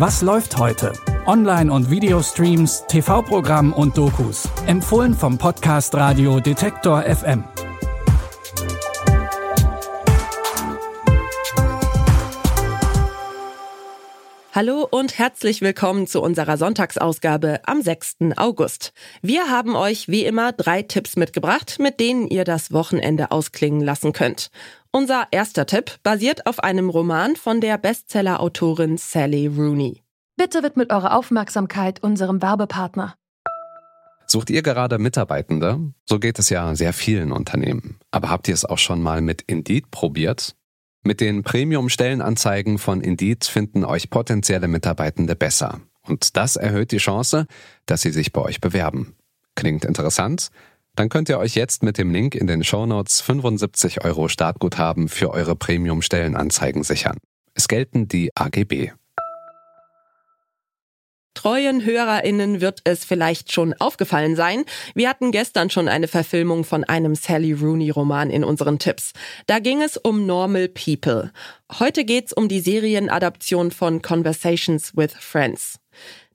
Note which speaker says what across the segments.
Speaker 1: Was läuft heute? Online- und Videostreams, TV-Programm und Dokus. Empfohlen vom Podcast Radio Detektor FM.
Speaker 2: Hallo und herzlich willkommen zu unserer Sonntagsausgabe am 6. August. Wir haben euch wie immer drei Tipps mitgebracht, mit denen ihr das Wochenende ausklingen lassen könnt. Unser erster Tipp basiert auf einem Roman von der Bestseller-Autorin Sally Rooney.
Speaker 3: Bitte widmet eure Aufmerksamkeit unserem Werbepartner.
Speaker 4: Sucht ihr gerade Mitarbeitende? So geht es ja sehr vielen Unternehmen. Aber habt ihr es auch schon mal mit Indeed probiert? Mit den Premium-Stellenanzeigen von Indeed finden euch potenzielle Mitarbeitende besser. Und das erhöht die Chance, dass sie sich bei euch bewerben. Klingt interessant? Dann könnt ihr euch jetzt mit dem Link in den Shownotes 75 Euro Startguthaben für eure Premium-Stellenanzeigen sichern. Es gelten die AGB.
Speaker 2: Treuen HörerInnen wird es vielleicht schon aufgefallen sein. Wir hatten gestern schon eine Verfilmung von einem Sally Rooney Roman in unseren Tipps. Da ging es um Normal People. Heute geht's um die Serienadaption von Conversations with Friends.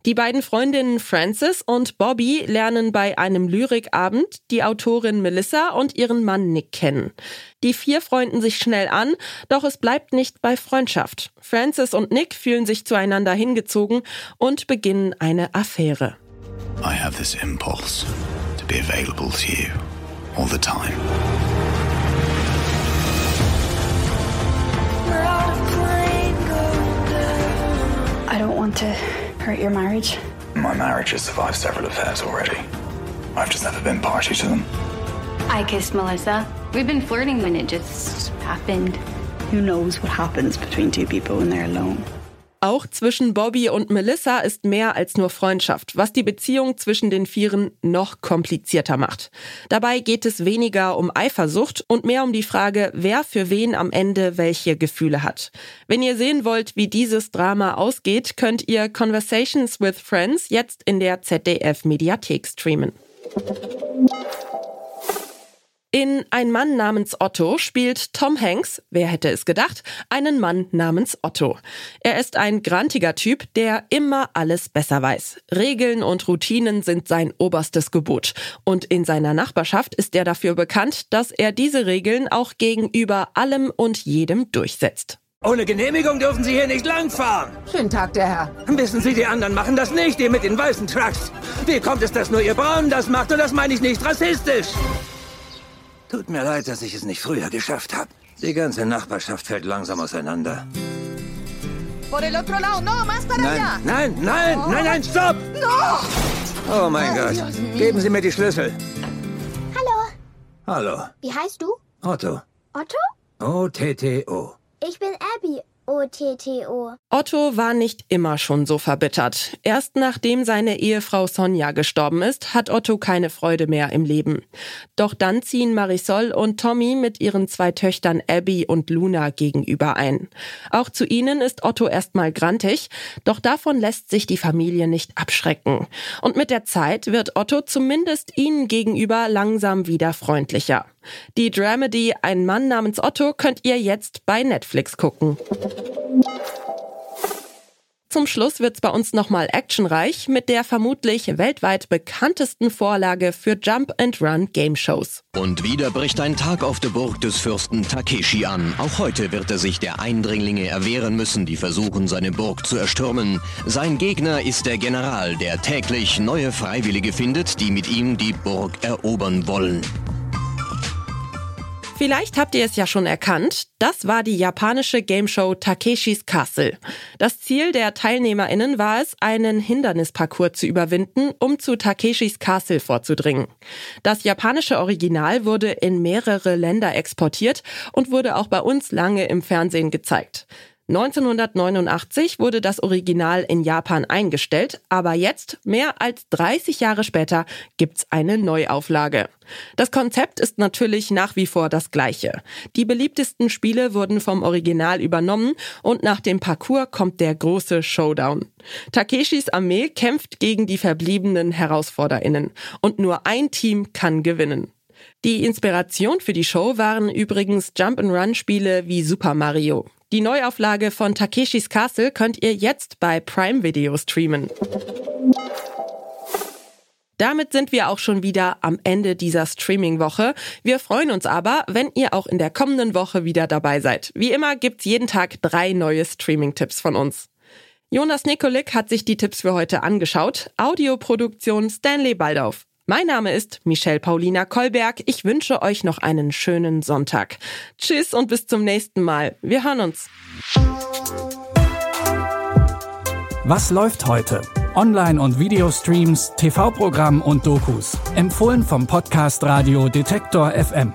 Speaker 2: Die beiden Freundinnen Frances und Bobby lernen bei einem Lyrikabend die Autorin Melissa und ihren Mann Nick kennen. Die vier freunden sich schnell an, doch es bleibt nicht bei Freundschaft. Frances und Nick fühlen sich zueinander hingezogen und beginnen eine Affäre.
Speaker 5: I have this impulse to be available to you all the time.
Speaker 6: I don't want to hurt your marriage.
Speaker 5: My marriage has survived several affairs already. I've just never been party to them.
Speaker 6: I kissed Melissa. We've been flirting when it just happened.
Speaker 7: Who knows what happens between two people when they're alone?
Speaker 2: Auch zwischen Bobby und Melissa ist mehr als nur Freundschaft, was die Beziehung zwischen den Vieren noch komplizierter macht. Dabei geht es weniger um Eifersucht und mehr um die Frage, wer für wen am Ende welche Gefühle hat. Wenn ihr sehen wollt, wie dieses Drama ausgeht, könnt ihr Conversations with Friends jetzt in der ZDF Mediathek streamen. In Ein Mann namens Otto spielt Tom Hanks, wer hätte es gedacht, einen Mann namens Otto. Er ist ein grantiger Typ, der immer alles besser weiß. Regeln und Routinen sind sein oberstes Gebot. Und in seiner Nachbarschaft ist er dafür bekannt, dass er diese Regeln auch gegenüber allem und jedem durchsetzt.
Speaker 8: Ohne Genehmigung dürfen Sie hier nicht langfahren.
Speaker 9: Schönen Tag, der Herr.
Speaker 8: Wissen Sie, die anderen machen das nicht, die mit den weißen Trucks. Wie kommt es, dass nur Ihr Braun das macht? Und das meine ich nicht rassistisch. Tut mir leid, dass ich es nicht früher geschafft habe. Die ganze Nachbarschaft fällt langsam auseinander. Nein, nein, nein, nein, nein, stopp! Oh mein Gott. Geben Sie mir die Schlüssel.
Speaker 10: Hallo,
Speaker 8: Hallo.
Speaker 10: wie heißt du?
Speaker 8: Otto.
Speaker 10: Otto?
Speaker 8: O-T-T-O.
Speaker 10: Ich bin Abby. O-T-T-O.
Speaker 2: Otto war nicht immer schon so verbittert. Erst nachdem seine Ehefrau Sonja gestorben ist, hat Otto keine Freude mehr im Leben. Doch dann ziehen Marisol und Tommy mit ihren zwei Töchtern Abby und Luna gegenüber ein. Auch zu ihnen ist Otto erstmal grantig, doch davon lässt sich die Familie nicht abschrecken. Und mit der Zeit wird Otto zumindest ihnen gegenüber langsam wieder freundlicher. Die Dramedy Ein Mann namens Otto könnt ihr jetzt bei Netflix gucken. Zum Schluss wird's bei uns nochmal actionreich mit der vermutlich weltweit bekanntesten Vorlage für Jump and Run Game Shows.
Speaker 11: Und wieder bricht ein Tag auf der Burg des Fürsten Takeshi an. Auch heute wird er sich der Eindringlinge erwehren müssen, die versuchen, seine Burg zu erstürmen. Sein Gegner ist der General, der täglich neue Freiwillige findet, die mit ihm die Burg erobern wollen.
Speaker 2: Vielleicht habt ihr es ja schon erkannt, das war die japanische Gameshow Takeshis Castle. Das Ziel der TeilnehmerInnen war es, einen Hindernisparcours zu überwinden, um zu Takeshis Castle vorzudringen. Das japanische Original wurde in mehrere Länder exportiert und wurde auch bei uns lange im Fernsehen gezeigt. 1989 wurde das Original in Japan eingestellt, aber jetzt, mehr als 30 Jahre später, gibt's eine Neuauflage. Das Konzept ist natürlich nach wie vor das gleiche. Die beliebtesten Spiele wurden vom Original übernommen und nach dem Parcours kommt der große Showdown. Takeshis Armee kämpft gegen die verbliebenen HerausforderInnen und nur ein Team kann gewinnen. Die Inspiration für die Show waren übrigens Jump-and-Run-Spiele wie Super Mario. Die Neuauflage von Takeshis Castle könnt ihr jetzt bei Prime Video streamen. Damit sind wir auch schon wieder am Ende dieser Streaming-Woche. Wir freuen uns aber, wenn ihr auch in der kommenden Woche wieder dabei seid. Wie immer gibt's jeden Tag drei neue Streaming-Tipps von uns. Jonas Nikolik hat sich die Tipps für heute angeschaut. Audioproduktion Stanley Baldauf. Mein Name ist Michelle Paulina Kolberg. Ich wünsche euch noch einen schönen Sonntag. Tschüss und bis zum nächsten Mal. Wir hören uns.
Speaker 1: Was läuft heute? Online- und Videostreams, TV-Programm und Dokus. Empfohlen vom Podcast Radio Detektor FM.